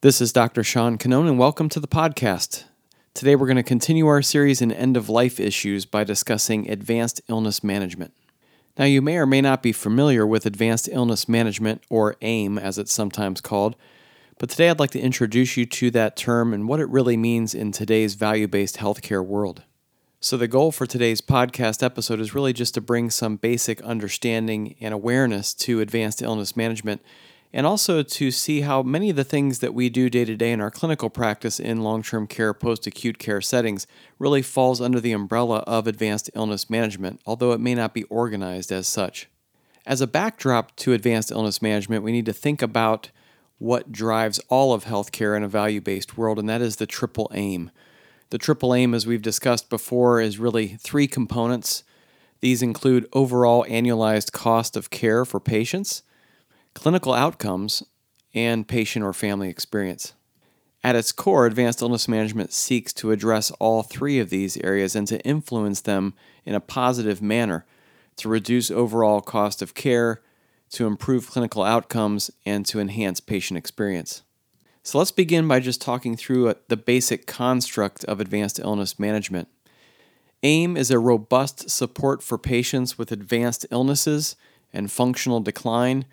This is Dr. Sean Canone, and welcome to the podcast. Today, we're going to continue our series in end of life issues by discussing advanced illness management. Now, you may or may not be familiar with advanced illness management, or AIM as it's sometimes called, but today I'd like to introduce you to that term and what it really means in today's value based healthcare world. So, the goal for today's podcast episode is really just to bring some basic understanding and awareness to advanced illness management and also to see how many of the things that we do day to day in our clinical practice in long-term care post-acute care settings really falls under the umbrella of advanced illness management although it may not be organized as such. As a backdrop to advanced illness management we need to think about what drives all of healthcare in a value-based world and that is the triple aim. The triple aim as we've discussed before is really three components. These include overall annualized cost of care for patients clinical outcomes, and patient or family experience. At its core, advanced illness management seeks to address all three of these areas and to influence them in a positive manner to reduce overall cost of care, to improve clinical outcomes, and to enhance patient experience. So let's begin by just talking through the basic construct of advanced illness management. AIM is a robust support for patients with advanced illnesses and functional decline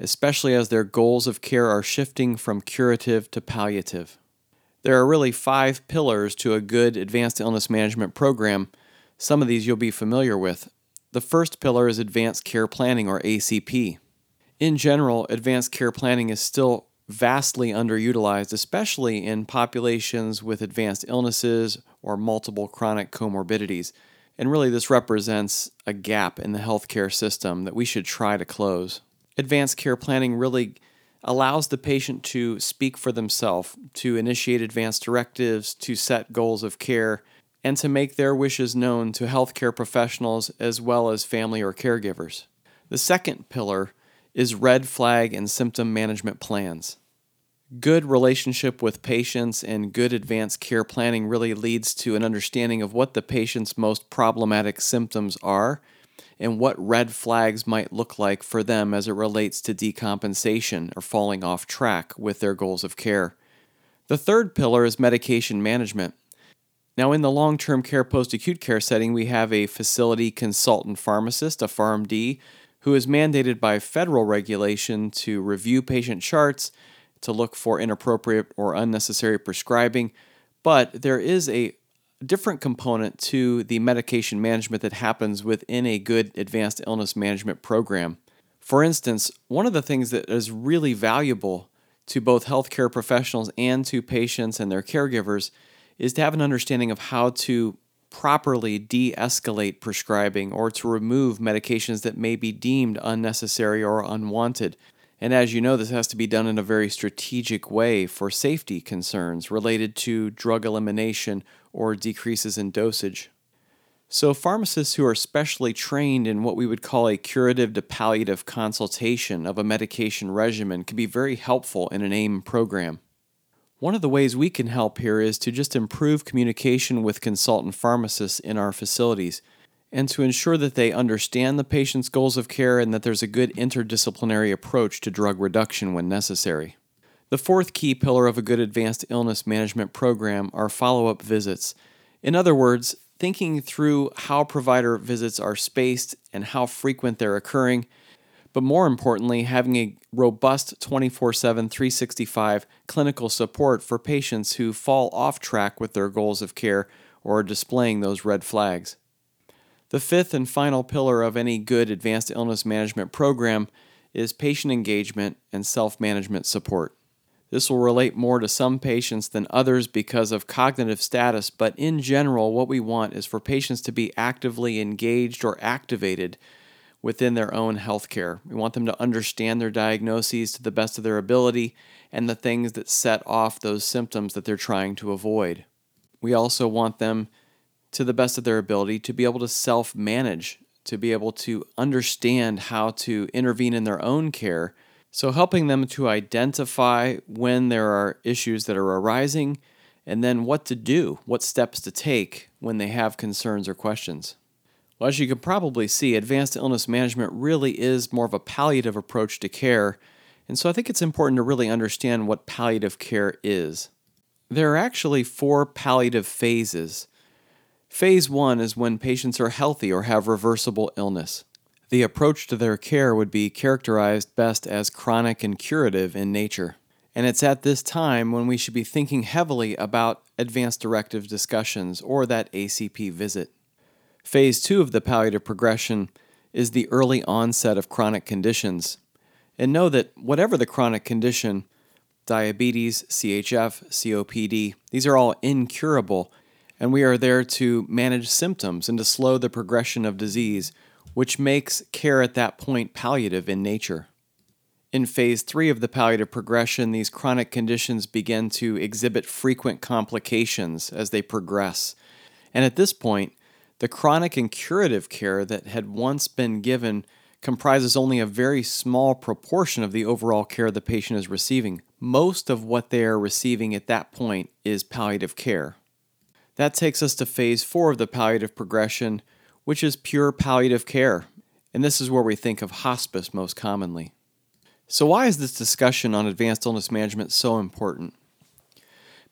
especially as their goals of care are shifting from curative to palliative. There are really five pillars to a good advanced illness management program. Some of these you'll be familiar with. The first pillar is advanced care planning, or ACP. In general, advanced care planning is still vastly underutilized, especially in populations with advanced illnesses or multiple chronic comorbidities. And really, this represents a gap in the healthcare system that we should try to close advanced care planning really allows the patient to speak for themselves, to initiate advanced directives, to set goals of care, and to make their wishes known to healthcare professionals as well as family or caregivers. The second pillar is red flag and symptom management plans. Good relationship with patients and good advanced care planning really leads to an understanding of what the patient's most problematic symptoms are and what red flags might look like for them as it relates to decompensation or falling off track with their goals of care. The third pillar is medication management. Now, in the long term care post acute care setting, we have a facility consultant pharmacist, a PharmD, who is mandated by federal regulation to review patient charts, to look for inappropriate or unnecessary prescribing. But there is a different component to the medication management that happens within a good advanced illness management program. For instance, one of the things that is really valuable to both healthcare professionals and to patients and their caregivers is to have an understanding of how to properly de escalate prescribing or to remove medications that may be deemed unnecessary or unwanted. And as you know, this has to be done in a very strategic way for safety concerns related to drug elimination or decreases in dosage. So, pharmacists who are specially trained in what we would call a curative to palliative consultation of a medication regimen can be very helpful in an AIM program. One of the ways we can help here is to just improve communication with consultant pharmacists in our facilities and to ensure that they understand the patient's goals of care and that there's a good interdisciplinary approach to drug reduction when necessary. The fourth key pillar of a good advanced illness management program are follow up visits. In other words, thinking through how provider visits are spaced and how frequent they're occurring, but more importantly, having a robust 24 7, 365 clinical support for patients who fall off track with their goals of care or are displaying those red flags. The fifth and final pillar of any good advanced illness management program is patient engagement and self management support. This will relate more to some patients than others because of cognitive status, but in general, what we want is for patients to be actively engaged or activated within their own health care. We want them to understand their diagnoses to the best of their ability and the things that set off those symptoms that they're trying to avoid. We also want them to the best of their ability to be able to self manage, to be able to understand how to intervene in their own care. So, helping them to identify when there are issues that are arising and then what to do, what steps to take when they have concerns or questions. Well, as you can probably see, advanced illness management really is more of a palliative approach to care And so I think it's important to really understand what palliative care is. There are actually four palliative phases. Phase one is when patients are healthy or have reversible illness. The approach to their care would be characterized best as chronic and curative in nature. And it's at this time when we should be thinking heavily about advanced directive discussions or that ACP visit. Phase two of the palliative progression is the early onset of chronic conditions. And know that whatever the chronic condition, diabetes, CHF, COPD, these are all incurable, and we are there to manage symptoms and to slow the progression of disease, which makes care at that point palliative in nature. In phase three of the palliative progression, these chronic conditions begin to exhibit frequent complications as they progress. And at this point, the chronic and curative care that had once been given comprises only a very small proportion of the overall care the patient is receiving. Most of what they are receiving at that point is palliative care. That takes us to phase four of the palliative progression, which is pure palliative care. And this is where we think of hospice most commonly. So, why is this discussion on advanced illness management so important?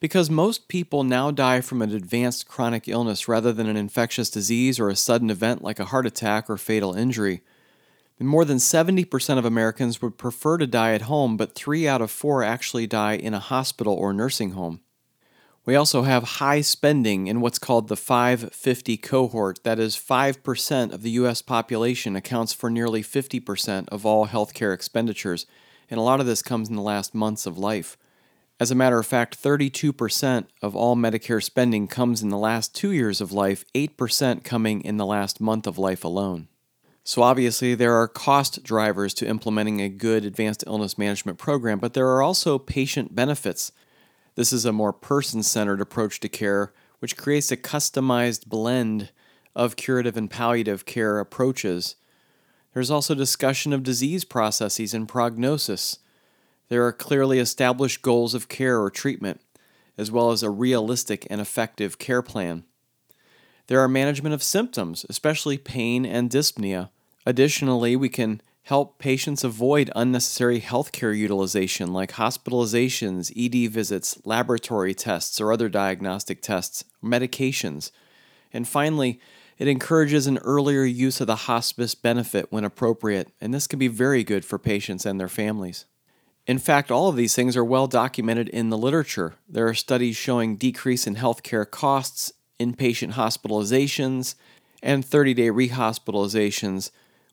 Because most people now die from an advanced chronic illness rather than an infectious disease or a sudden event like a heart attack or fatal injury. And more than 70% of Americans would prefer to die at home, but three out of four actually die in a hospital or nursing home. We also have high spending in what's called the 550 cohort. That is, 5% of the U.S. population accounts for nearly 50% of all healthcare expenditures, and a lot of this comes in the last months of life. As a matter of fact, 32% of all Medicare spending comes in the last two years of life, 8% coming in the last month of life alone. So, obviously, there are cost drivers to implementing a good advanced illness management program, but there are also patient benefits. This is a more person centered approach to care, which creates a customized blend of curative and palliative care approaches. There's also discussion of disease processes and prognosis. There are clearly established goals of care or treatment, as well as a realistic and effective care plan. There are management of symptoms, especially pain and dyspnea. Additionally, we can help patients avoid unnecessary healthcare utilization like hospitalizations, ED visits, laboratory tests, or other diagnostic tests, medications. And finally, it encourages an earlier use of the hospice benefit when appropriate, and this can be very good for patients and their families. In fact, all of these things are well documented in the literature. There are studies showing decrease in healthcare costs, inpatient hospitalizations, and 30 day rehospitalizations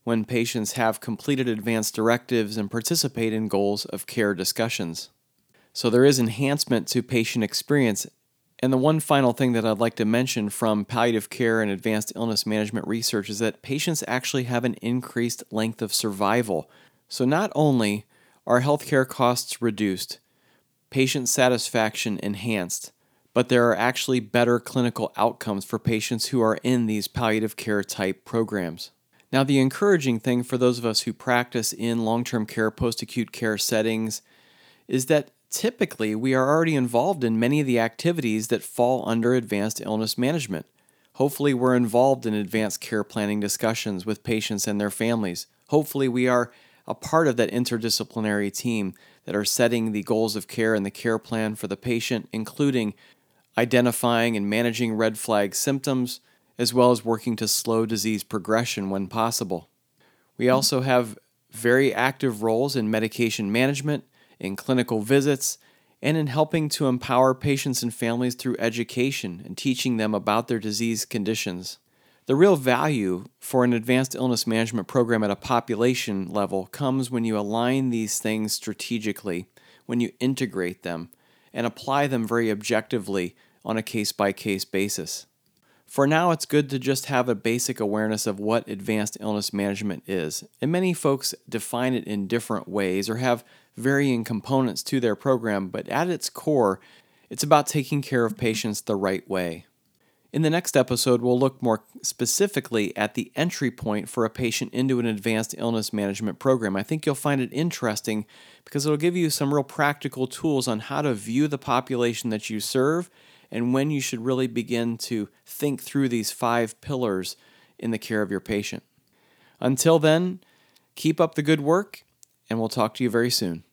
when patients have completed advanced directives and participate in goals of care discussions. So there is enhancement to patient experience. And the one final thing that I'd like to mention from palliative care and advanced illness management research is that patients actually have an increased length of survival. So not only are healthcare costs reduced, patient satisfaction enhanced, but there are actually better clinical outcomes for patients who are in these palliative care type programs. Now, the encouraging thing for those of us who practice in long term care, post acute care settings is that typically we are already involved in many of the activities that fall under advanced illness management. Hopefully, we're involved in advanced care planning discussions with patients and their families. Hopefully, we are a part of that interdisciplinary team that are setting the goals of care and the care plan for the patient, including identifying and managing red flag symptoms, as well as working to slow disease progression when possible. We also have very active roles in medication management, in clinical visits, and in helping to empower patients and families through education and teaching them about their disease conditions. The real value for an advanced illness management program at a population level comes when you align these things strategically, when you integrate them, and apply them very objectively on a case by case basis. For now, it's good to just have a basic awareness of what advanced illness management is. And many folks define it in different ways or have varying components to their program, but at its core, it's about taking care of patients the right way. In the next episode, we'll look more specifically at the entry point for a patient into an advanced illness management program. I think you'll find it interesting because it'll give you some real practical tools on how to view the population that you serve and when you should really begin to think through these five pillars in the care of your patient. Until then, keep up the good work, and we'll talk to you very soon.